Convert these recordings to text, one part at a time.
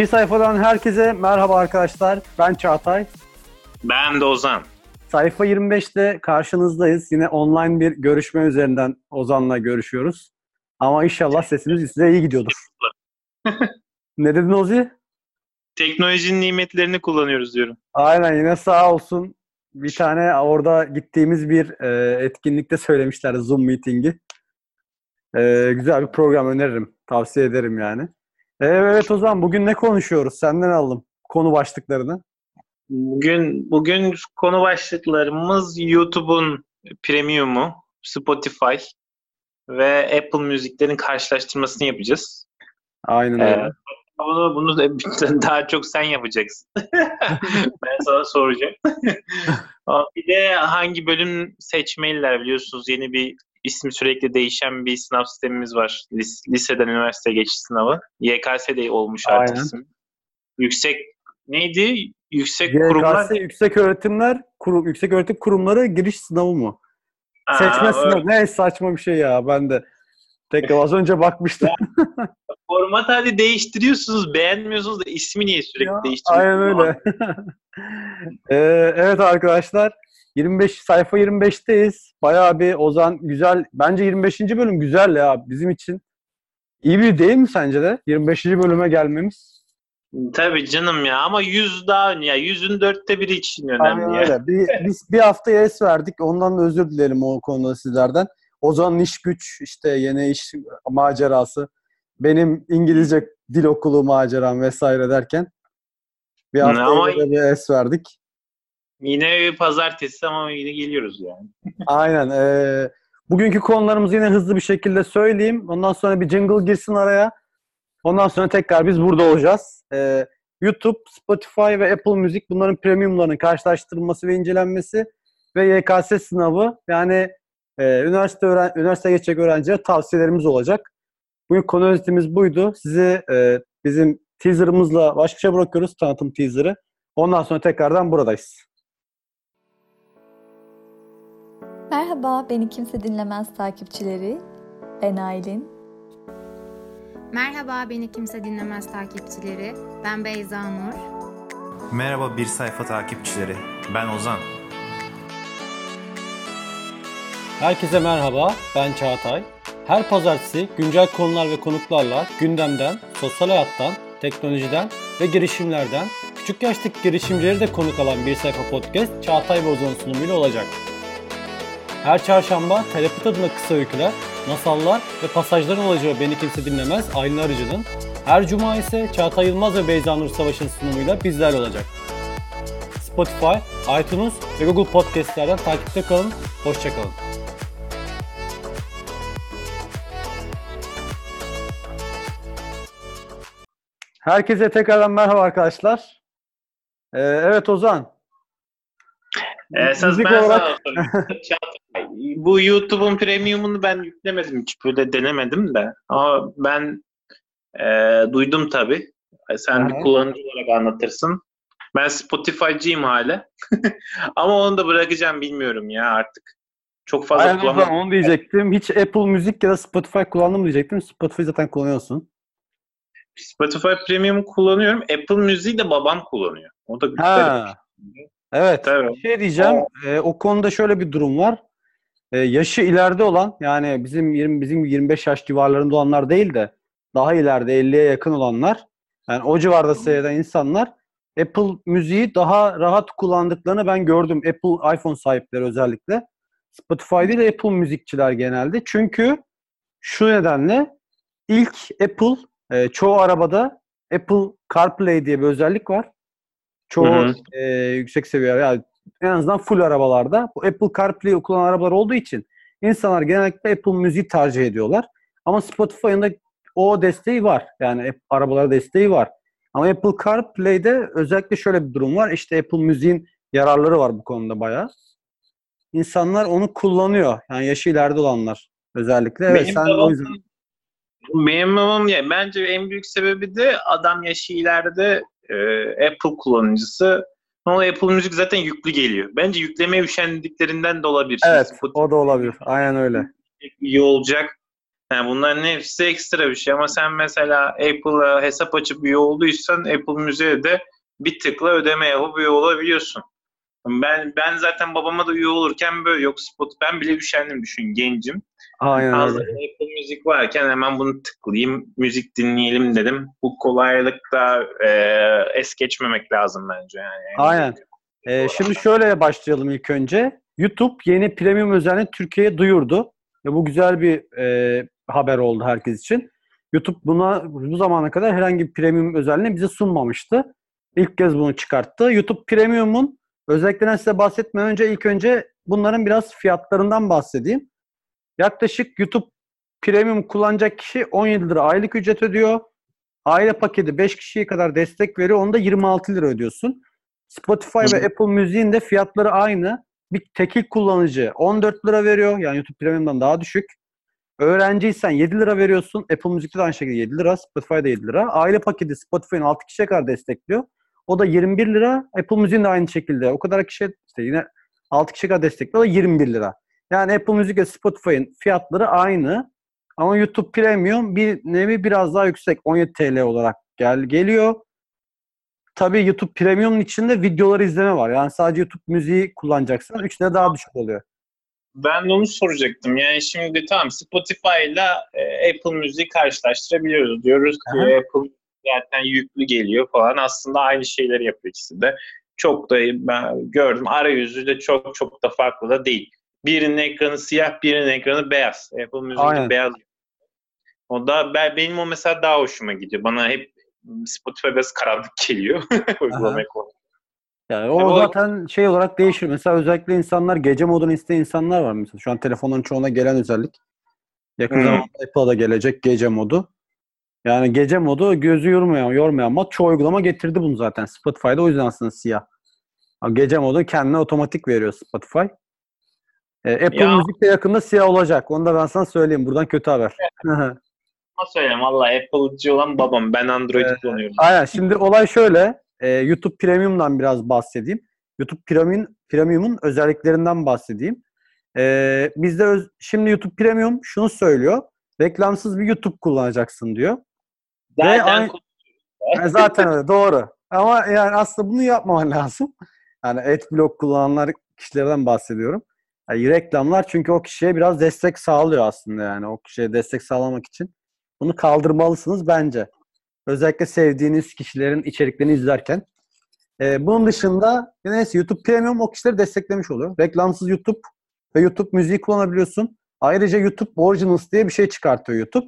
Bir sayfadan herkese merhaba arkadaşlar. Ben Çağatay. Ben de Ozan. Sayfa 25'te karşınızdayız. Yine online bir görüşme üzerinden Ozan'la görüşüyoruz. Ama inşallah sesimiz size iyi gidiyordur. ne dedin Ozi? Teknolojinin nimetlerini kullanıyoruz diyorum. Aynen yine sağ olsun. Bir tane orada gittiğimiz bir e, etkinlikte söylemişler Zoom meetingi. E, güzel bir program öneririm. Tavsiye ederim yani. Evet Ozan bugün ne konuşuyoruz? Senden aldım konu başlıklarını. Bugün bugün konu başlıklarımız YouTube'un premium'u, Spotify ve Apple Müziklerin karşılaştırmasını yapacağız. Aynen öyle. Ee, bunu, bunu da daha çok sen yapacaksın. ben sana soracağım. bir de hangi bölüm seçmeliler biliyorsunuz yeni bir ismi sürekli değişen bir sınav sistemimiz var. Lis- liseden üniversite geçiş sınavı. YKS de olmuş artık Aynen. isim. Yüksek neydi? Yüksek YKS, kurumlar. Yüksek öğretimler, kurum, yüksek öğretim kurumları giriş sınavı mı? Aa, Seçme sınavı. Ne saçma bir şey ya. Ben de tekrar az önce bakmıştım. Format hadi değiştiriyorsunuz, beğenmiyorsunuz da ismi niye sürekli ya, değiştiriyorsunuz? Aynen öyle. ee, evet arkadaşlar. 25 sayfa 25'teyiz. Bayağı bir Ozan güzel. Bence 25. bölüm güzel ya bizim için. İyi bir değil mi sence de? 25. bölüme gelmemiz. Tabii canım ya ama 100 daha ya yüzün dörtte biri için önemli Aynen öyle. Bir, biz bir hafta es verdik. Ondan da özür dilerim o konuda sizlerden. Ozan'ın iş güç işte yeni iş macerası. Benim İngilizce dil okulu maceram vesaire derken bir hafta ama... bir es verdik. Yine pazartesi ama yine geliyoruz yani. Aynen. E, bugünkü konularımızı yine hızlı bir şekilde söyleyeyim. Ondan sonra bir jingle girsin araya. Ondan sonra tekrar biz burada olacağız. E, YouTube, Spotify ve Apple Müzik bunların premiumlarının karşılaştırılması ve incelenmesi ve YKS sınavı yani e, üniversite öğren üniversite geçecek öğrencilere tavsiyelerimiz olacak. Bugün konu özetimiz buydu. Sizi e, bizim teaserımızla baş başa bırakıyoruz tanıtım teaserı. Ondan sonra tekrardan buradayız. Merhaba, beni kimse dinlemez takipçileri. Ben Aylin. Merhaba, beni kimse dinlemez takipçileri. Ben Beyza Nur. Merhaba bir sayfa takipçileri. Ben Ozan. Herkese merhaba, ben Çağatay. Her pazartesi güncel konular ve konuklarla gündemden, sosyal hayattan, teknolojiden ve girişimlerden küçük yaştaki girişimcileri de konuk alan bir sayfa podcast Çağatay ve Ozan sunumuyla olacak. Her çarşamba Telepit adına kısa öyküler, masallar ve pasajların olacağı Beni Kimse Dinlemez Aylin Arıcı'nın, her cuma ise Çağatay Yılmaz ve Beyza Nur Savaş'ın sunumuyla bizlerle olacak. Spotify, iTunes ve Google Podcast'lerden takipte kalın, hoşçakalın. Herkese tekrardan merhaba arkadaşlar. Ee, evet Ozan. Esas ben olarak... sana Bu YouTube'un premiumunu ben yüklemedim hiç böyle denemedim de. Ama ben e, duydum tabii. E, sen bir kullanıcı olarak anlatırsın. Ben Spotify'cıyım hala. Ama onu da bırakacağım bilmiyorum ya artık. Çok fazla Aynen kullanmam. onu diyecektim. Hiç Apple Müzik ya da Spotify kullandım diyecektim. Spotify zaten kullanıyorsun. Spotify Premium kullanıyorum. Apple Müziği de babam kullanıyor. O da güzel. Evet. Tabii. Bir şey diyeceğim. O, e, o konuda şöyle bir durum var. E, yaşı ileride olan yani bizim 20 bizim 25 yaş civarlarında olanlar değil de daha ileride 50'ye yakın olanlar yani o civarda seyreden insanlar Apple müziği daha rahat kullandıklarını ben gördüm. Apple iPhone sahipleri özellikle. Spotify değil de Apple müzikçiler genelde. Çünkü şu nedenle ilk Apple e, çoğu arabada Apple CarPlay diye bir özellik var. Çoğu E, yüksek seviye yani en azından full arabalarda bu Apple CarPlay kullanan arabalar olduğu için insanlar genellikle Apple Müziği tercih ediyorlar. Ama Spotify'ın da o desteği var. Yani arabalara desteği var. Ama Apple CarPlay'de özellikle şöyle bir durum var. İşte Apple Müziğin yararları var bu konuda bayağı. İnsanlar onu kullanıyor. Yani yaşı ileride olanlar özellikle. Evet, benim sen babam, o yüzden... Benim babam ya, bence en büyük sebebi de adam yaşı ileride e, Apple kullanıcısı ama Apple Müzik zaten yüklü geliyor. Bence yüklemeye üşendiklerinden de olabilir. Evet Spotify o da olabilir. Aynen öyle. İyi olacak. Yani bunların hepsi ekstra bir şey ama sen mesela Apple'a hesap açıp üye olduysan Apple Müziğe de bir tıkla ödeme yapıp üye olabiliyorsun. Ben ben zaten babama da üye olurken böyle yok spot ben bile üşendim düşün gencim. Aynen öyle. Apple Müzik varken hemen bunu tıklayayım müzik dinleyelim dedim. Bu kolaylıkta e, es geçmemek lazım bence yani. Aynen. Ee, şimdi şöyle başlayalım ilk önce. YouTube yeni premium özelliğini Türkiye'ye duyurdu. Ve bu güzel bir e, haber oldu herkes için. YouTube buna bu zamana kadar herhangi bir premium özelliğini bize sunmamıştı. İlk kez bunu çıkarttı. YouTube Premium'un özelliklerinden size bahsetmeden önce ilk önce bunların biraz fiyatlarından bahsedeyim. Yaklaşık YouTube Premium kullanacak kişi 17 lira aylık ücret ödüyor. Aile paketi 5 kişiye kadar destek veriyor. Onda 26 lira ödüyorsun. Spotify ve Apple Müziğin de fiyatları aynı. Bir tekil kullanıcı 14 lira veriyor. Yani YouTube Premium'dan daha düşük. Öğrenciysen 7 lira veriyorsun. Apple Müzik'te de aynı şekilde 7 lira. Spotify'da 7 lira. Aile paketi Spotify'ın 6 kişiye kadar destekliyor. O da 21 lira. Apple Müziğin de aynı şekilde. O kadar kişi işte yine 6 kişiye kadar destekliyor. O da 21 lira. Yani Apple Müzik ve Spotify'ın fiyatları aynı. Ama YouTube Premium bir nevi biraz daha yüksek. 17 TL olarak gel geliyor. Tabii YouTube Premium'un içinde videoları izleme var. Yani sadece YouTube müziği kullanacaksan 3 lira daha düşük oluyor. Ben de onu soracaktım. Yani şimdi tamam Spotify ile e, Apple Müziği karşılaştırabiliyoruz. Diyoruz ki Aha. Apple zaten yüklü geliyor falan. Aslında aynı şeyleri yapıyor ikisi de. Çok da ben gördüm. Arayüzü de çok çok da farklı da değil. Birinin ekranı siyah, birinin ekranı beyaz. Apple Aynen. beyaz. O da ben, benim o mesela daha hoşuma gidiyor. Bana hep Spotify biraz karanlık geliyor. Kullanırken. Yani o E, o- zaten şey olarak değişir. Mesela özellikle insanlar gece modunu isteyen insanlar var mesela. Şu an telefonların çoğuna gelen özellik. Yakın Hı. zamanda Apple'a da gelecek gece modu. Yani gece modu gözü yormayan, yormayan mod. Çoğu uygulama getirdi bunu zaten. Spotify'da o yüzden aslında siyah. Gece modu kendine otomatik veriyor Spotify. Ee, Apple Ya- Müzik de yakında siyah olacak. Onu da ben sana söyleyeyim. Buradan kötü haber. Ama söyleyeyim valla Apple'cı olan babam. Ben Android Evet. kullanıyorum. Aynen. Şimdi olay şöyle. e, YouTube Premium'dan biraz bahsedeyim. YouTube Premium, Premium'un özelliklerinden bahsedeyim. E, bizde öz- şimdi YouTube Premium şunu söylüyor. Reklamsız bir YouTube kullanacaksın diyor. Zaten aynı- Yani zaten öyle. Doğru. Ama yani aslında bunu yapmaman lazım. Yani adblock kullananlar kişilerden bahsediyorum. Yani reklamlar çünkü o kişiye biraz destek sağlıyor aslında yani. O kişiye destek sağlamak için bunu kaldırmalısınız bence. Özellikle sevdiğiniz kişilerin içeriklerini izlerken. Ee, bunun dışında neyse YouTube Premium o kişileri desteklemiş oluyor. Reklamsız YouTube ve YouTube müziği kullanabiliyorsun. Ayrıca YouTube Originals diye bir şey çıkartıyor YouTube.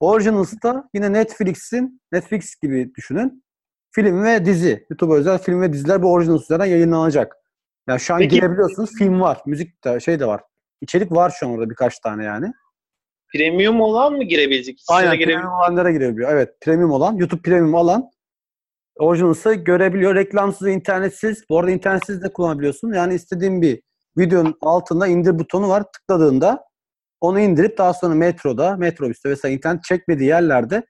Originals'ta yine Netflix'in, Netflix gibi düşünün. Film ve dizi. YouTube özel film ve diziler bu Originals üzerinden yayınlanacak. Yani şu an Peki- girebiliyorsunuz. Film var, müzik de şey de var. İçerik var şu an orada birkaç tane yani. Premium olan mı girebilecek? İkisine Aynen girebilecek. premium olanlara girebiliyor. Evet premium olan, YouTube premium alan Originals'ı görebiliyor. Reklamsız, internetsiz. Bu arada internetsiz de kullanabiliyorsun. Yani istediğin bir videonun altında indir butonu var. Tıkladığında onu indirip daha sonra metroda, metrobüste vesaire internet çekmediği yerlerde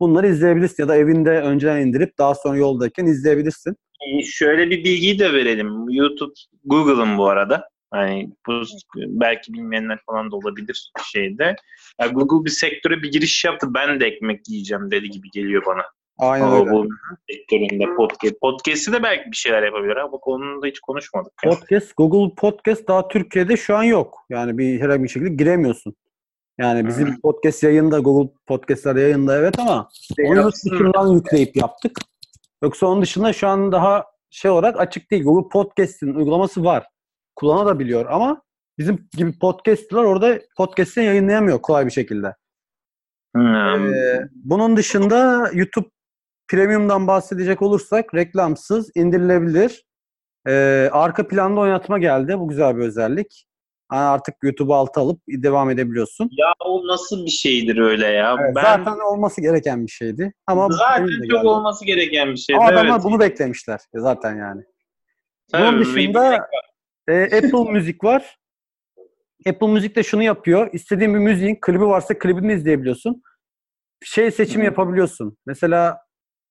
bunları izleyebilirsin. Ya da evinde önceden indirip daha sonra yoldayken izleyebilirsin. Ee, Şöyle bir bilgiyi de verelim. YouTube Google'ın bu arada. Hani bu belki bilmeyenler falan da olabilir şeyde. Ya Google bir sektöre bir giriş yaptı. Ben de ekmek yiyeceğim dedi gibi geliyor bana. Aynen Ama öyle. bu sektöründe podcast. Podcast'i de belki bir şeyler yapabilir ama onun da hiç konuşmadık. Podcast, Google Podcast daha Türkiye'de şu an yok. Yani bir herhangi bir şekilde giremiyorsun. Yani bizim podcast yayında, Google Podcast'lar yayında evet ama onu yurt dışından yükleyip yaptık. Yoksa onun dışında şu an daha şey olarak açık değil. Google Podcast'in uygulaması var. Kullanabiliyor ama bizim gibi podcast'lar orada podcast'ini yayınlayamıyor kolay bir şekilde. Hmm. Ee, bunun dışında YouTube Premium'dan bahsedecek olursak reklamsız indirilebilir. Ee, arka planda oynatma geldi. Bu güzel bir özellik. Artık YouTube'u alta alıp devam edebiliyorsun. Ya o nasıl bir şeydir öyle ya? Evet, ben Zaten olması gereken bir şeydi. Ama zaten çok geldi. olması gereken bir şeydi. Ama adamlar evet. bunu beklemişler zaten yani. Tabii, Bunun dışında e, Apple Müzik var. Apple Müzik de şunu yapıyor. İstediğin bir müziğin klibi varsa klibini izleyebiliyorsun. Şey seçimi Hı. yapabiliyorsun. Mesela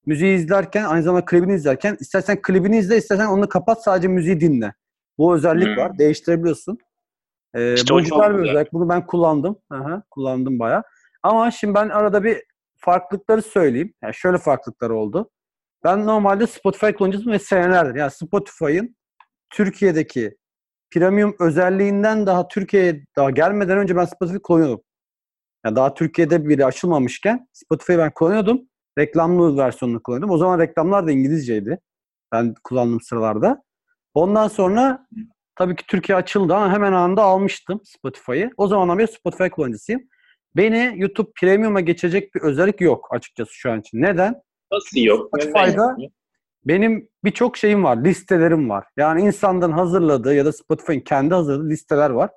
müziği izlerken aynı zamanda klibini izlerken istersen klibini izle istersen onu kapat sadece müziği dinle. Bu özellik var. Değiştirebiliyorsun. Ee, İşte bu güzel bir özellik. Bunu ben kullandım. Aha, kullandım bayağı. Ama şimdi ben arada bir farklılıkları söyleyeyim. Yani şöyle farklılıklar oldu. Ben normalde Spotify kullanıcısıyım ve senelerdir. Yani Spotify'ın Türkiye'deki premium özelliğinden daha Türkiye'ye daha gelmeden önce ben Spotify kullanıyordum. Yani daha Türkiye'de biri açılmamışken Spotify'ı ben kullanıyordum. Reklamlı versiyonunu kullanıyordum. O zaman reklamlar da İngilizceydi. Ben kullandığım sıralarda. Ondan sonra tabii ki Türkiye açıldı ama hemen anında almıştım Spotify'ı. O zamandan beri Spotify kullanıcısıyım. Beni YouTube Premium'a geçecek bir özellik yok açıkçası şu an için. Neden? Nasıl yok? Spotify'da benim birçok şeyim var, listelerim var. Yani insanların hazırladığı ya da Spotify'ın kendi hazırladığı listeler var.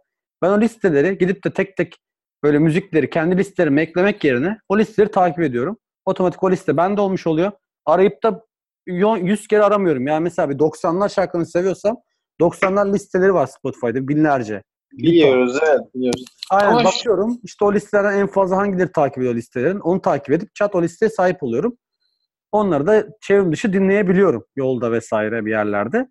Ben o listeleri gidip de tek tek böyle müzikleri kendi listelerime eklemek yerine o listeleri takip ediyorum. Otomatik o liste bende olmuş oluyor. Arayıp da 100 kere aramıyorum. Yani mesela bir 90'lar şarkını seviyorsam 90'lar listeleri var Spotify'da binlerce. Biliyoruz evet biliyoruz. Aynen Ama bakıyorum. İşte o listelerden en fazla hangileri takip ediyor listelerin. Onu takip edip chat o listeye sahip oluyorum. Onları da çevrim dışı dinleyebiliyorum yolda vesaire bir yerlerde.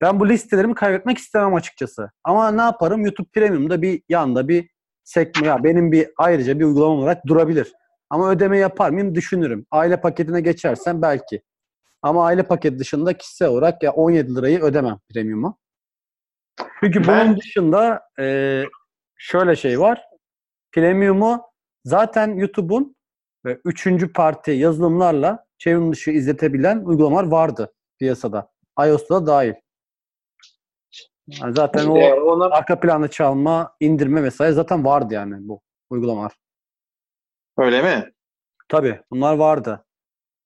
Ben bu listelerimi kaybetmek istemem açıkçası. Ama ne yaparım? YouTube Premium'da bir yanda bir sekme ya benim bir ayrıca bir uygulama olarak durabilir. Ama ödeme yapar mıyım düşünürüm. Aile paketine geçersem belki. Ama aile paketi dışında kişisel olarak ya 17 lirayı ödemem premium'a. Çünkü Ben- bunun dışında e, şöyle şey var. Premium'u zaten YouTube'un ve üçüncü parti yazılımlarla çevrim dışı izletebilen uygulamalar vardı piyasada. iOS'ta da dahil. Yani zaten o İşte ona arka planda çalma, indirme vesaire zaten vardı yani bu uygulamalar. öyle mi? Tabii bunlar vardı.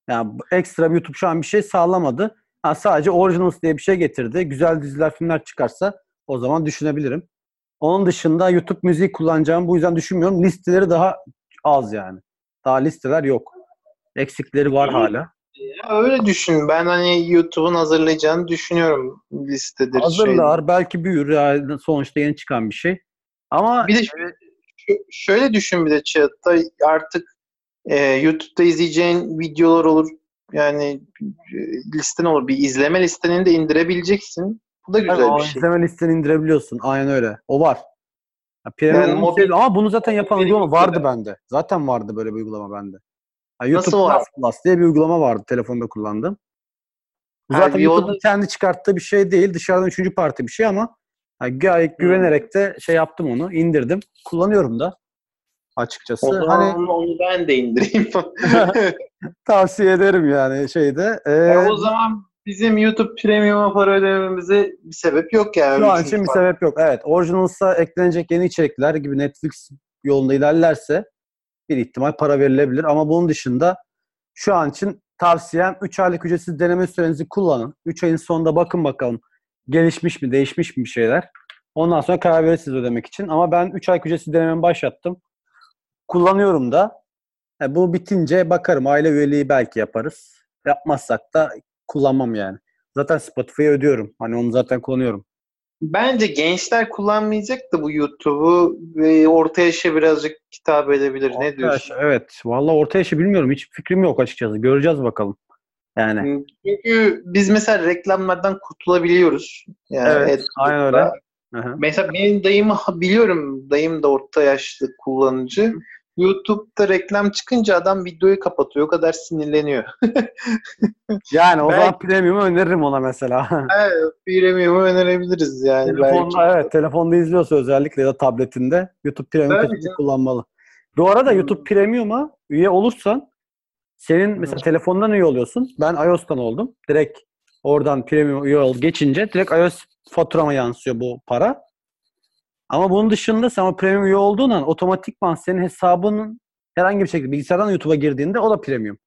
Yani ekstra bir YouTube şu an bir şey sağlamadı. Ha, sadece Originals diye bir şey getirdi. Güzel diziler, filmler çıkarsa o zaman düşünebilirim. Onun dışında YouTube müziği kullanacağım bu yüzden düşünmüyorum. Listeleri daha az yani. Daha listeler yok. Eksikleri var hala. Ya öyle düşün. Ben hani YouTube'un hazırlayacağını düşünüyorum listedir. Hazırlar. Belki büyür. Yani sonuçta yeni çıkan bir şey. Ama Bir de şöyle, şöyle düşün bir de Çağatay artık e, YouTube'da izleyeceğin videolar olur. Yani e, listen olur. Bir izleme listeni de indirebileceksin. Bu da güzel o bir şey. izleme listeni indirebiliyorsun. Aynen öyle. O var. Ya, Premium Yani mobil- seviyorum. Ama bunu zaten yapan uygulama vardı bende. Zaten vardı böyle bir uygulama bende. Ya, YouTube Nasıl var? Plus Plus diye bir uygulama vardı telefonda kullandım. Bu zaten bir YouTube'un o da- kendi çıkarttığı bir şey değil. Dışarıdan üçüncü parti bir şey ama ya, gayet güvenerek de şey yaptım onu. indirdim. Kullanıyorum da açıkçası. O zaman Hani onu, ben de indireyim. tavsiye ederim yani şeyde. Ee, Ya o zaman bizim YouTube Premium'a para ödememize bir sebep yok yani. Şu an için bir sebep yok. Evet. Originals'a eklenecek yeni içerikler gibi Netflix yolunda ilerlerse bir ihtimal para verilebilir. Ama bunun dışında şu an için tavsiyem 3 aylık ücretsiz deneme sürenizi kullanın. 3 ayın sonunda bakın bakalım gelişmiş mi, değişmiş mi bir şeyler. Ondan sonra karar verirsiniz ödemek için. Ama ben 3 aylık ücretsiz denememi başlattım. Kullanıyorum da. E, bu bitince bakarım. Aile üyeliği belki yaparız. Yapmazsak da kullanmam yani. Zaten Spotify'ı ödüyorum. Hani onu zaten kullanıyorum. Bence gençler kullanmayacak da bu YouTube'u ve orta yaşa birazcık hitap edebilir. ne Orta diyorsun? yaş, evet. Vallahi orta yaşı bilmiyorum. Hiç fikrim yok açıkçası. Göreceğiz bakalım. Yani. Çünkü biz mesela reklamlardan kurtulabiliyoruz. Yani Evet, AdBlock'la. aynen öyle. Hı hı. Mesela benim dayımı biliyorum. Dayım da orta yaşlı kullanıcı. YouTube'da reklam çıkınca adam videoyu kapatıyor. O kadar sinirleniyor. Yani o zaman premium'u öneririm ona mesela. Evet, Premium'u önerebiliriz yani. belki. telefonda evet, telefonda izliyorsa özellikle ya da tabletinde YouTube Premium kesinlikle kullanmalı. Bu arada Hmm. YouTube Premium'a üye olursan senin mesela telefondan üye oluyorsun. Ben iOS'tan oldum. Direkt oradan Premium üye ol geçince direkt iOS faturama yansıyor bu para. Ama bunun dışında sen o Premium üye olduğun an otomatikman senin hesabının herhangi bir şekilde bilgisayardan YouTube'a girdiğinde o da Premium.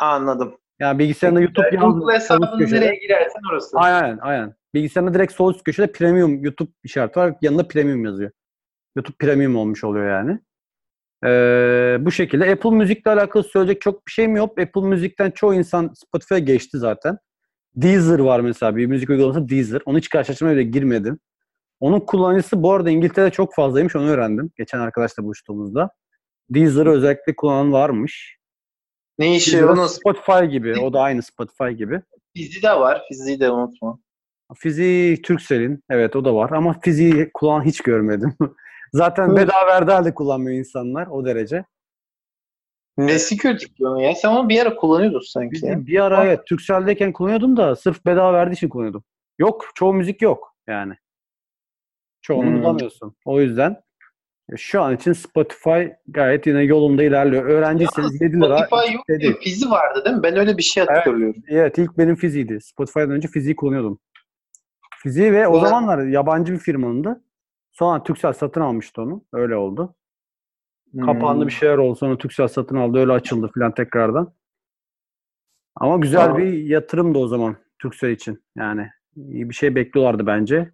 Anladım. Yani bilgisayarında YouTube Yani yazdı. Google hesabının nereye girersen orası. Aynen aynen. Bilgisayarında direkt sol üst köşede Premium YouTube işareti var. Yanında Premium yazıyor. YouTube Premium olmuş oluyor yani. Ee, bu şekilde. Apple Müzik'le alakalı söyleyecek çok bir şeyim yok. Apple Müzik'ten çoğu insan Spotify'a geçti zaten. Deezer var mesela. Bir müzik uygulaması Deezer. Onu hiç karşılaştırmaya bile girmedim. Onun kullanıcısı bu arada İngiltere'de çok fazlaymış. Onu öğrendim. Geçen arkadaşla buluştuğumuzda. Deezer'ı özellikle kullanan varmış. Ne işi Deezer'ı onun Spotify gibi. O da aynı Spotify gibi. fizi de var. Fiziği de unutma. Fiziği Turkcell'in. Evet o da var. Ama fiziği kullanan hiç görmedim. Zaten bedava verdi halde kullanmıyor insanlar o derece. Nesi kötü onun ya? Sen onu bir ara kullanıyordun sanki. Bizim bir ara evet Turkcell'deyken kullanıyordum da sırf bedava verdiği için kullanıyordum. Yok çoğu müzik yok yani. Çoğunu Hmm. bulamıyorsun. O yüzden e, şu an için Spotify gayet yine yolunda ilerliyor. Öğrenciyseniz 7 lira. Spotify yok değil. fizi vardı değil mi? Ben öyle bir şey hatırlıyorum. Evet ilk benim Fizi'ydi. Spotify'dan önce Fizi'yi kullanıyordum. Fizi ve o Ulan- zamanlar yabancı bir firmanındı. Sonra Turkcell satın almıştı onu. Öyle oldu. Kapandı Hmm. bir şeyler oldu. Sonra Turkcell satın aldı. Öyle açıldı filan tekrardan. Ama güzel Tamam. bir yatırımdı o zaman Turkcell için. Yani iyi bir şey bekliyorlardı bence.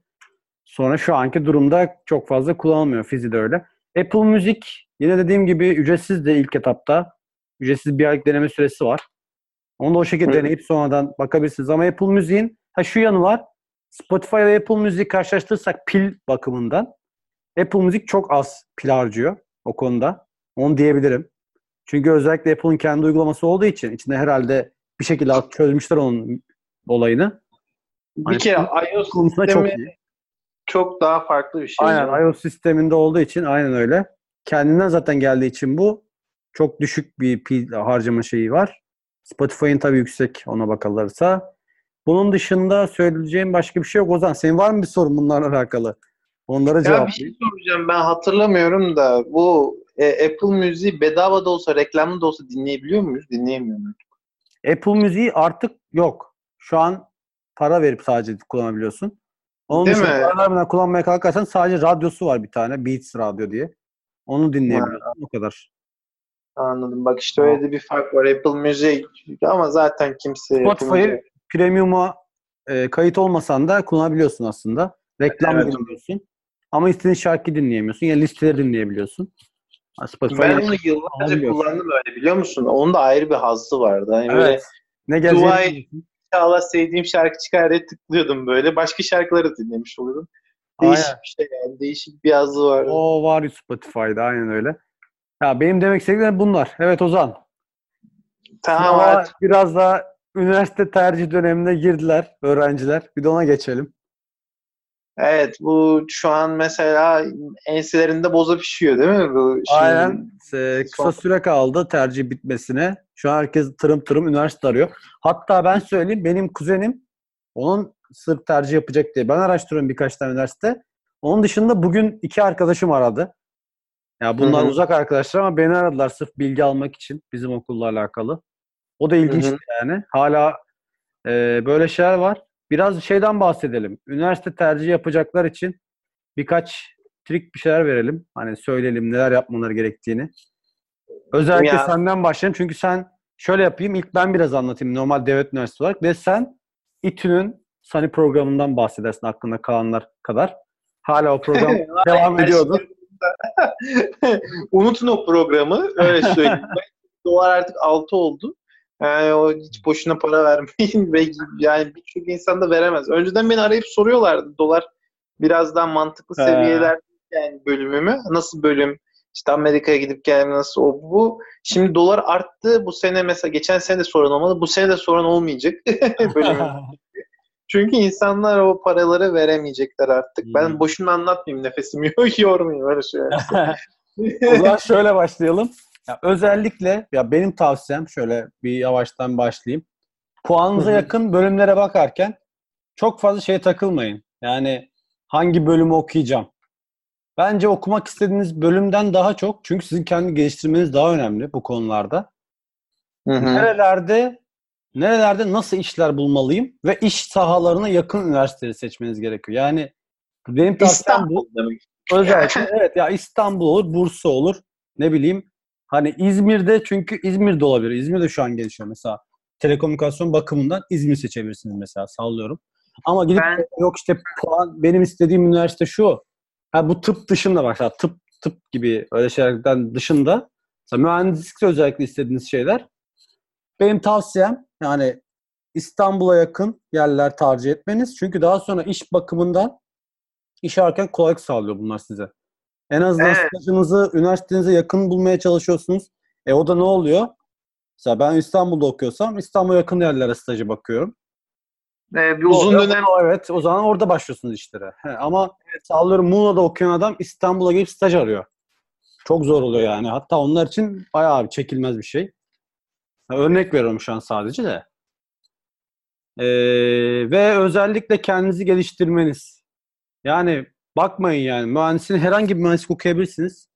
Sonra şu anki durumda çok fazla kullanılmıyor. Fizi de öyle. Apple Music yine dediğim gibi ücretsiz de ilk etapta. Ücretsiz bir aylık deneme süresi var. Onu da o şekilde Hı. deneyip sonradan bakabilirsiniz. Ama Apple Music'in ha şu yanı var. Spotify ve Apple Music karşılaştırırsak pil bakımından Apple Music çok az pil harcıyor o konuda. Onu diyebilirim. Çünkü özellikle Apple'ın kendi uygulaması olduğu için içinde herhalde bir şekilde çözmüşler onun olayını. Bir kere iOS Konusunda çok iyi. Çok daha farklı bir şey. Aynen iOS sisteminde olduğu için aynen öyle. Kendinden zaten geldiği için bu çok düşük bir pil harcama şeyi var. Spotify'ın tabii yüksek ona bakılırsa. Bunun dışında söyleyeceğim başka bir şey yok. Ozan senin var mı bir sorun bunlarla alakalı? Onlara Ya bir cevap. şey soracağım ben hatırlamıyorum da bu e, Apple Müziği bedava da olsa reklamlı da olsa dinleyebiliyor muyuz? Dinleyemiyor muyuz? Apple Müziği artık yok. Şu an para verip sadece kullanabiliyorsun. Onun Değil dışında mi? para vermeden kullanmaya kalkarsan sadece radyosu var bir tane. Beats Radyo diye. Onu dinleyebiliyorsun. O kadar. Anladım. Bak işte öyle de bir fark var. Apple Müzik ama zaten kimse Müzik- Premium'a e, kayıt olmasan da kullanabiliyorsun aslında. Reklam Evet. dinliyorsun. Ama istediğin şarkı dinleyemiyorsun. Ya listeleri dinleyebiliyorsun. Ha, Spotify ben onu yıllarca Anlıyorum. kullandım öyle biliyor musun? Onun da ayrı bir hazzı vardı. Böyle Evet. Ne geleceğini Duay- bilmiyorsun. İnşallah sevdiğim şarkı çıkar diye tıklıyordum böyle. Başka şarkıları dinlemiş oluyordum. Değişik Aynen. bir şey yani. Değişik bir hazzı vardı. O var Spotify'da aynen öyle. Ya benim demek istediklerim bunlar. Evet Ozan. tamam Sınava artık. biraz daha üniversite tercih dönemine girdiler öğrenciler. Bir de ona geçelim. Evet bu şu an mesela enselerinde boza pişiyor değil mi? Bu şeyin- Aynen. Ee, kısa son- süre kaldı tercih bitmesine. Şu an herkes tırım tırım üniversite arıyor. Hatta ben söyleyeyim benim kuzenim onun sırf tercih yapacak diye. Ben araştırıyorum birkaç tane üniversite. Onun dışında bugün iki arkadaşım aradı. Ya bunlar uzak arkadaşlar ama beni aradılar sırf bilgi almak için bizim okulla alakalı. O da ilginçti yani. Hala e, böyle şeyler var. Biraz şeyden bahsedelim. Üniversite tercihi yapacaklar için birkaç trik bir şeyler verelim. Hani söyleyelim neler yapmaları gerektiğini. Özellikle Ya. senden başlayalım. Çünkü sen şöyle yapayım. İlk ben biraz anlatayım normal devlet üniversitesi olarak. Ve sen İTÜ'nün Sani programından bahsedersin aklında kalanlar kadar. Hala o program devam ediyordu. Unutun o programı. Öyle söyleyeyim. Dolar artık 6 oldu. Yani o hiç boşuna para vermeyin ve yani birçok insan da veremez. Önceden beni arayıp soruyorlardı dolar biraz daha mantıklı seviyeler yani bölümümü. Nasıl bölüm? İşte Amerika'ya gidip gelme nasıl o bu. Şimdi dolar arttı. Bu sene mesela geçen sene de sorun olmadı. Bu sene de sorun olmayacak. Çünkü insanlar o paraları veremeyecekler artık. Ben Hmm. boşuna anlatmayayım nefesimi yormayayım öyle söyleyeyim. o zaman şöyle başlayalım. Ya özellikle ya benim tavsiyem şöyle bir yavaştan başlayayım. Puanınıza yakın bölümlere bakarken çok fazla şeye takılmayın. Yani hangi bölümü okuyacağım? Bence okumak istediğiniz bölümden daha çok çünkü sizin kendi geliştirmeniz daha önemli bu konularda. Hı hı. Nerelerde nerelerde nasıl işler bulmalıyım ve iş sahalarına yakın üniversiteleri seçmeniz gerekiyor. Yani benim tavsiyem bu. Demek. Özellikle evet ya İstanbul olur, Bursa olur. Ne bileyim hani İzmir'de çünkü İzmir'de olabilir. İzmir'de şu an gelişiyor mesela. Telekomünikasyon bakımından İzmir seçebilirsiniz mesela sallıyorum. Ama gidip Ben- yok işte puan benim istediğim üniversite şu. Ha bu tıp dışında bak tıp tıp gibi öyle şeylerden dışında mesela mühendislikte özellikle istediğiniz şeyler benim tavsiyem yani İstanbul'a yakın yerler tercih etmeniz. Çünkü daha sonra iş bakımından iş ararken kolaylık sağlıyor bunlar size. En azından Evet. stajınızı üniversitenize yakın bulmaya çalışıyorsunuz. E o da ne oluyor? Mesela ben İstanbul'da okuyorsam İstanbul'a yakın yerlere stajı bakıyorum. Ee, bir uzun Doğru, dönem Evet o zaman orada başlıyorsunuz işlere. He, ama sallıyorum Muğla'da okuyan adam İstanbul'a gelip staj arıyor. Çok zor oluyor yani. Hatta onlar için bayağı bir çekilmez bir şey. Örnek veriyorum şu an sadece de. Ee, ve özellikle kendinizi geliştirmeniz. Yani bakmayın yani mühendisin herhangi bir mühendislik okuyabilirsiniz.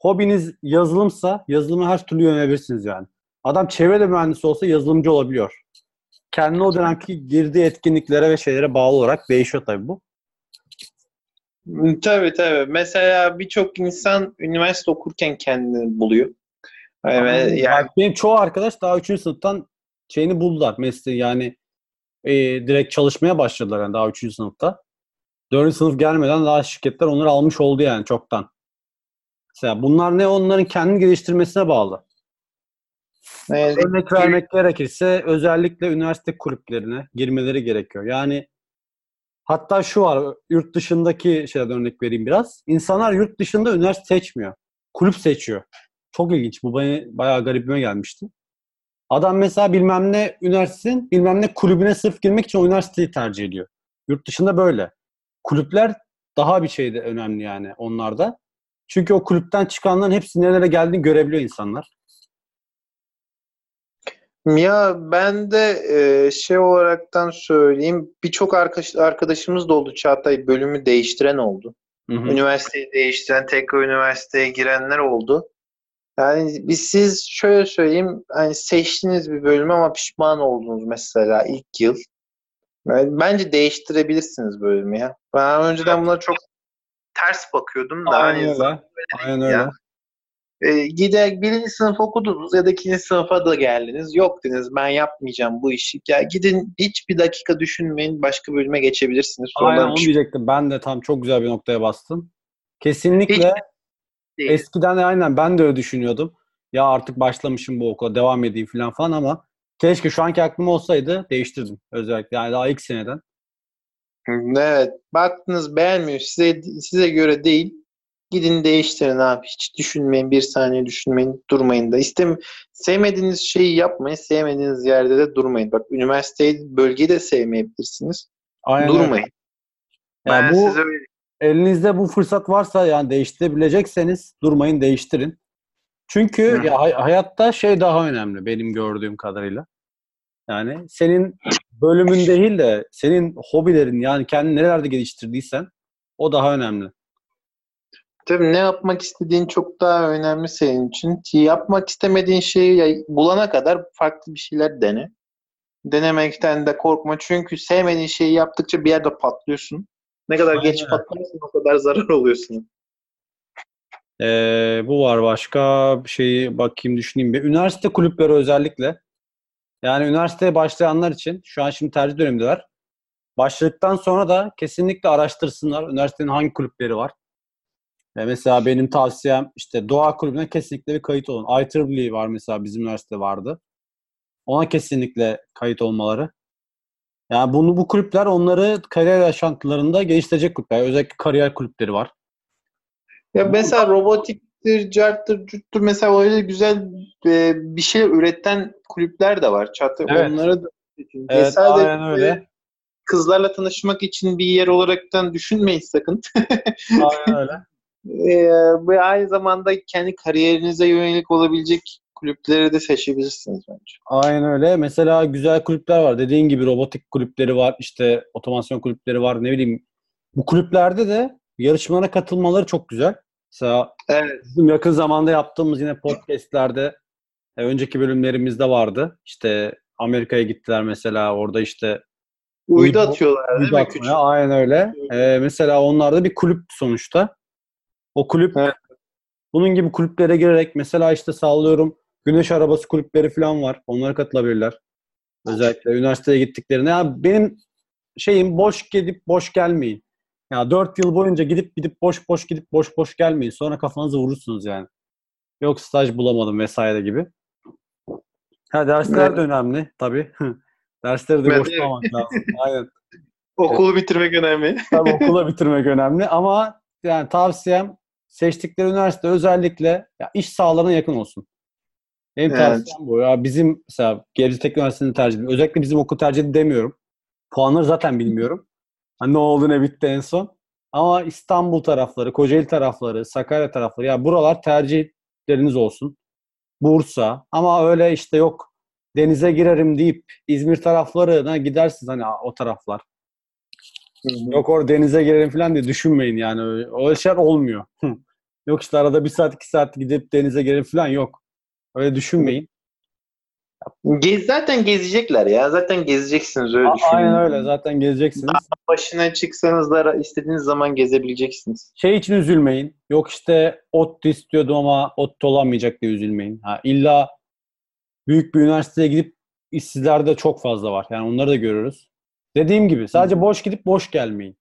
Hobiniz yazılımsa yazılıma her türlü yönelebilirsiniz yani. Adam çevre mühendisi olsa yazılımcı olabiliyor. Kendi o dönemki girdiği etkinliklere ve şeylere bağlı olarak değişiyor tabii bu. Tabii tabii. Mesela birçok insan üniversite okurken kendini buluyor. Evet, yani Bak benim çoğu arkadaş daha 3. sınıftan şeyini buldular. Mesleği yani e, direkt çalışmaya başladılar yani daha 3. sınıfta. 4. sınıf gelmeden daha şirketler onları almış oldu yani çoktan. Mesela bunlar ne onların kendi geliştirmesine bağlı. evet, Örnek vermek gerekirse özellikle üniversite kulüplerine girmeleri gerekiyor. Yani hatta şu var yurt dışındaki şeylerden örnek vereyim biraz. İnsanlar yurt dışında üniversite seçmiyor. Kulüp seçiyor. Çok ilginç. Bu bana bayağı garibime gelmişti. Adam mesela bilmem ne üniversitenin bilmem ne kulübüne sırf girmek için o üniversiteyi tercih ediyor. Yurt dışında böyle. Kulüpler daha bir şey de önemli yani onlarda. Çünkü o kulüpten çıkanların hepsi nerelere geldiğini görebiliyor insanlar. Ya ben de e, şey olaraktan söyleyeyim birçok arkadaş, arkadaşımız da oldu Çağatay bölümü değiştiren oldu. Hı hı. Üniversiteyi değiştiren tekrar üniversiteye girenler oldu. Yani biz siz şöyle söyleyeyim hani seçtiğiniz bir bölüm ama pişman oldunuz mesela ilk yıl. Bence değiştirebilirsiniz bölümü ya. Ben önceden buna çok ters bakıyordum da Aynen hani öyle. Aynen ya. öyle. E, gider birinci sınıf okudunuz ya da ikinci sınıfa da geldiniz. Yok dediniz ben yapmayacağım bu işi. Ya gidin hiçbir dakika düşünmeyin başka bölüme geçebilirsiniz. Aynen Sonradan onu diyecektim. Ben de tam çok güzel bir noktaya bastın. Kesinlikle değil. eskiden de aynen ben de öyle düşünüyordum. Ya artık başlamışım bu okula devam edeyim falan falan ama keşke şu anki aklım olsaydı değiştirdim. Özellikle yani daha ilk seneden. Evet. Baktınız beğenmiyor. Size size göre değil. Gidin değiştirin abi. Hiç düşünmeyin. Bir saniye düşünmeyin. Durmayın da. İstem sevmediğiniz şeyi yapmayın. Sevmediğiniz yerde de durmayın. Bak üniversiteyi, bölgeyi de sevmeyebilirsiniz. Aynen. Durmayın. Yani ben bu size öyle elinizde bu fırsat varsa yani değiştirebilecekseniz durmayın değiştirin. Çünkü ya hay- hayatta şey daha önemli benim gördüğüm kadarıyla. Yani senin bölümün değil de senin hobilerin yani kendini nerelerde geliştirdiysen o daha önemli. Tabii ne yapmak istediğin çok daha önemli senin için. Yapmak istemediğin şeyi bulana kadar farklı bir şeyler dene. Denemekten de korkma. Çünkü sevmediğin şeyi yaptıkça bir yerde patlıyorsun. Ne kadar Aynen geç patlarsan o kadar zarar oluyorsun. Ee, bu var başka bir şeyi bakayım düşüneyim bir. Üniversite kulüpleri özellikle. Yani üniversiteye başlayanlar için şu an şimdi tercih dönemindeler. Başladıktan sonra da kesinlikle araştırsınlar. Üniversitenin hangi kulüpleri var. Ee, mesela benim tavsiyem işte doğa kulübüne kesinlikle bir kayıt olun. IEEE var mesela bizim üniversite vardı. Ona kesinlikle kayıt olmaları. Yani bunu bu kulüpler onları kariyer yaşantılarında geliştirecek kulüpler. Özellikle kariyer kulüpleri var. Ya mesela robotiktir, carttır, cürttür mesela öyle güzel e, bir şey üreten kulüpler de var. Çatı Evet. onları da Evet, sadece aynen öyle. kızlarla tanışmak için bir yer olaraktan düşünmeyin sakın. Aynen öyle. Ee, ve aynı zamanda kendi kariyerinize yönelik olabilecek kulüpleri de seçebilirsiniz bence. Aynen öyle. Mesela güzel kulüpler var. Dediğin gibi robotik kulüpleri var. işte otomasyon kulüpleri var. Ne bileyim. Bu kulüplerde de yarışmalara katılmaları çok güzel. Mesela Evet. bizim yakın zamanda yaptığımız yine podcastlerde e, önceki bölümlerimizde vardı. İşte Amerika'ya gittiler mesela. Orada işte Uydu Uydu- atıyorlar değil uydu mi? atmaya. Küçük. Aynen öyle. E, mesela onlarda bir kulüp sonuçta. O kulüp Evet. bunun gibi kulüplere girerek mesela işte sallıyorum güneş arabası kulüpleri falan var. Onlara katılabilirler. Özellikle üniversiteye gittiklerinde. Ya benim şeyim boş gidip boş gelmeyin. Ya dört yıl boyunca gidip gidip boş boş gidip boş boş gelmeyin. Sonra kafanızı vurursunuz yani. Yok staj bulamadım vesaire gibi. Ha dersler Evet. de önemli tabii. Dersleri de Evet, boşlamamak lazım. Aynen. Okulu bitirmek önemli. Tabii okula bitirmek önemli ama yani tavsiyem seçtikleri üniversite özellikle ya iş sahalarına yakın olsun. Benim Evet. tavsiyem bu. Ya bizim mesela Gebze Teknik Üniversitesi'ni tercih ediyorum. Özellikle bizim okul tercih demiyorum. Puanları zaten bilmiyorum. Hani ne oldu ne bitti en son. Ama İstanbul tarafları, Kocaeli tarafları, Sakarya tarafları ya buralar tercihleriniz olsun. Bursa ama öyle işte yok denize girerim deyip İzmir taraflarına gidersiniz hani o taraflar. Yok orada denize girerim falan diye düşünmeyin yani. Öyle, şeyler olmuyor. yok işte arada bir saat iki saat gidip denize girerim falan yok. Öyle düşünmeyin. Gez, zaten gezecekler ya. Zaten gezeceksiniz öyle düşünün. Aynen öyle. Zaten gezeceksiniz. Başına çıksanız da istediğiniz zaman gezebileceksiniz. Şey için üzülmeyin. Yok işte ot istiyordum ama ot olamayacak diye üzülmeyin. Ha, illa büyük bir üniversiteye gidip işsizlerde çok fazla var. Yani onları da görüyoruz. Dediğim gibi sadece boş gidip boş gelmeyin.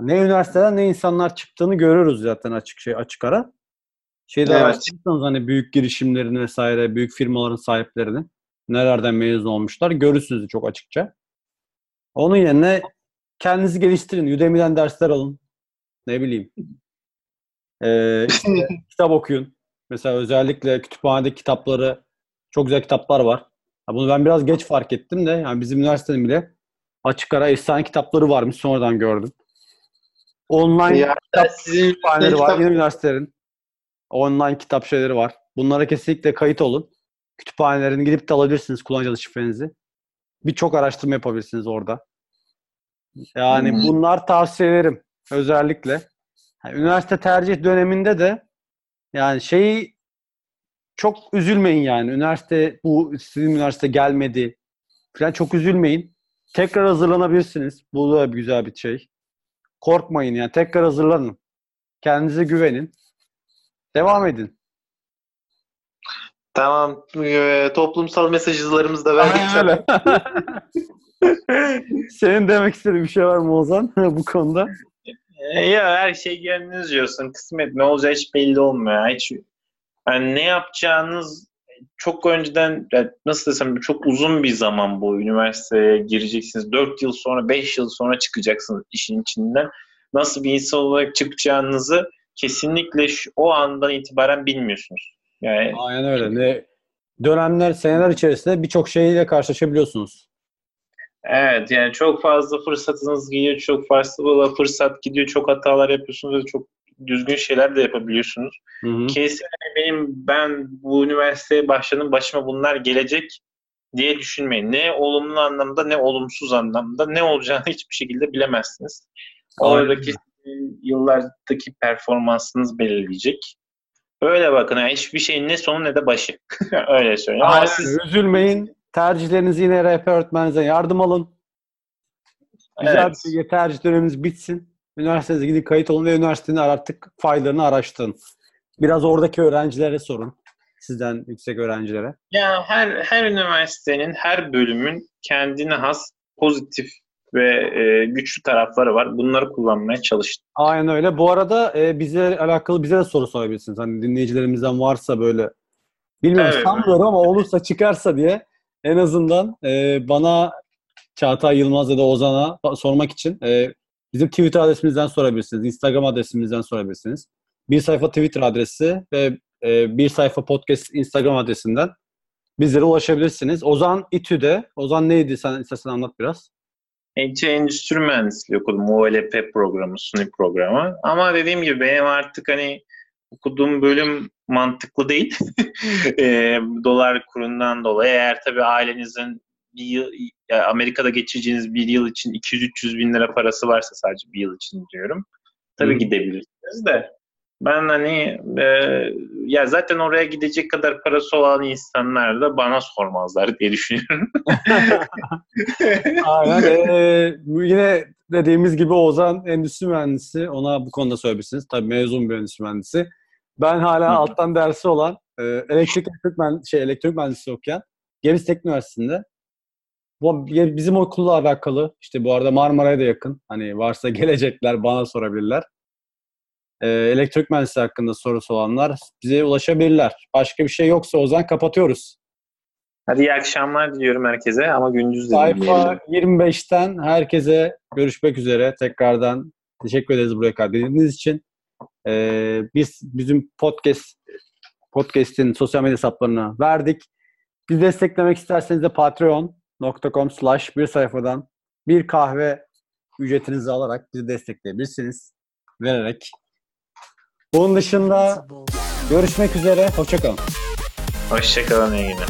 Ne üniversiteden ne insanlar çıktığını görüyoruz zaten açık şey açık ara. Şeyde Evet. araştırırsanız hani büyük girişimlerin vesaire, büyük firmaların sahiplerini nelerden mezun olmuşlar görürsünüz çok açıkça. Onun yerine kendinizi geliştirin. Udemy'den dersler alın. Ne bileyim. Ee, işte kitap okuyun. Mesela özellikle kütüphanede kitapları çok güzel kitaplar var. Ha, bunu ben biraz geç fark ettim de yani bizim üniversitenin bile açık ara efsane kitapları varmış sonradan gördüm. Online Ya, kitap kütüphaneleri var. kitap- Yine üniversitelerin online kitap şeyleri var. Bunlara kesinlikle kayıt olun. Kütüphanelerini gidip de alabilirsiniz kullanıcı adı şifrenizi. Birçok araştırma yapabilirsiniz orada. Yani Hmm. bunlar tavsiyelerim özellikle. Yani üniversite tercih döneminde de yani şeyi çok üzülmeyin yani. Üniversite bu sizin üniversite gelmedi falan çok üzülmeyin. Tekrar hazırlanabilirsiniz. Bu da güzel bir şey. Korkmayın yani. Tekrar hazırlanın. Kendinize güvenin. Devam edin. Tamam. Ee, toplumsal mesajlarımızı da verdik. Aynen öyle. Senin demek istediğin bir şey var mı Ozan bu konuda? Ee, ya her şey gönlünüz diyorsun. Kısmet ne olacağı hiç belli olmuyor. Hiç yani ne yapacağınız çok önceden nasıl desem çok uzun bir zaman bu üniversiteye gireceksiniz. 4 yıl sonra 5 yıl sonra çıkacaksınız işin içinden. Nasıl bir insan olarak çıkacağınızı kesinlikle şu, o andan itibaren bilmiyorsunuz. Yani Aynen öyle. Ne, dönemler, seneler içerisinde birçok şeyle karşılaşabiliyorsunuz. Evet yani çok fazla fırsatınız geliyor, çok fazla fırsat gidiyor, çok hatalar yapıyorsunuz ve çok düzgün şeyler de yapabiliyorsunuz. Hı hı. Kesin benim ben bu üniversiteye başladım başıma bunlar gelecek diye düşünmeyin. Ne olumlu anlamda ne olumsuz anlamda ne olacağını hiçbir şekilde bilemezsiniz. Oradaki yıllardaki performansınız belirleyecek. Öyle bakın yani hiçbir şeyin ne sonu ne de başı. Öyle söyleyeyim. Ama Aynen siz öyle. Üzülmeyin. Tercihlerinizi yine rehber öğretmeninize yardım alın. Güzel Evet. bir şekilde tercih döneminiz bitsin. Üniversitenize gidin kayıt olun ve üniversitenin artık faylarını araştırın. Biraz oradaki öğrencilere sorun. Sizden yüksek öğrencilere. Ya her her üniversitenin, her bölümün kendine has pozitif ve e, güçlü tarafları var. Bunları kullanmaya çalıştım. Aynen öyle. Bu arada e, bize alakalı bize de soru sorabilirsiniz. Hani dinleyicilerimizden varsa böyle bilmiyorum Evet. sanmıyorum ama olursa çıkarsa diye en azından e, bana Çağatay Yılmaz ya da Ozan'a sormak için e, bizim Twitter adresimizden sorabilirsiniz. Instagram adresimizden sorabilirsiniz. Bir sayfa Twitter adresi ve e, bir sayfa podcast Instagram adresinden bizlere ulaşabilirsiniz. Ozan İTÜ'de. Ozan neydi? Sen istersen anlat biraz. Ence Endüstri Mühendisliği okudum. OLP programı, SUNY programı. Ama dediğim gibi benim artık hani okuduğum bölüm mantıklı değil. E, dolar kurundan dolayı. Eğer tabii ailenizin bir yıl, yani Amerika'da geçireceğiniz bir yıl için 200-300 bin lira parası varsa sadece bir yıl için diyorum. Tabii Hı. gidebilirsiniz de. Ben hani e, ya zaten oraya gidecek kadar parası olan insanlar da bana sormazlar diye düşünüyorum. Aynen. Bu yine dediğimiz gibi Ozan endüstri mühendisi. Ona bu konuda söyleyebilirsiniz. Tabii mezun bir endüstri mühendisi. Ben hala Hı. alttan dersi olan e, elektrik elektrik, şey, elektrik mühendisliği okuyan Gebze Teknik Üniversitesi'nde. Bu bizim okulla alakalı. işte bu arada Marmara'ya da yakın. Hani varsa gelecekler bana sorabilirler. Ee, elektrik mühendisliği hakkında sorusu olanlar bize ulaşabilirler. Başka bir şey yoksa Ozan kapatıyoruz. Hadi iyi akşamlar diliyorum herkese ama gündüz de Sayfa dinleyelim. 25'ten herkese görüşmek üzere. Tekrardan teşekkür ederiz buraya kadar dinlediğiniz için. Ee, biz bizim podcast podcast'in sosyal medya hesaplarını verdik. Bizi desteklemek isterseniz de patreon.com slash bir sayfadan bir kahve ücretinizi alarak bizi destekleyebilirsiniz. Vererek. Bunun dışında görüşmek üzere. Hoşçakalın. Hoşçakalın iyi günler.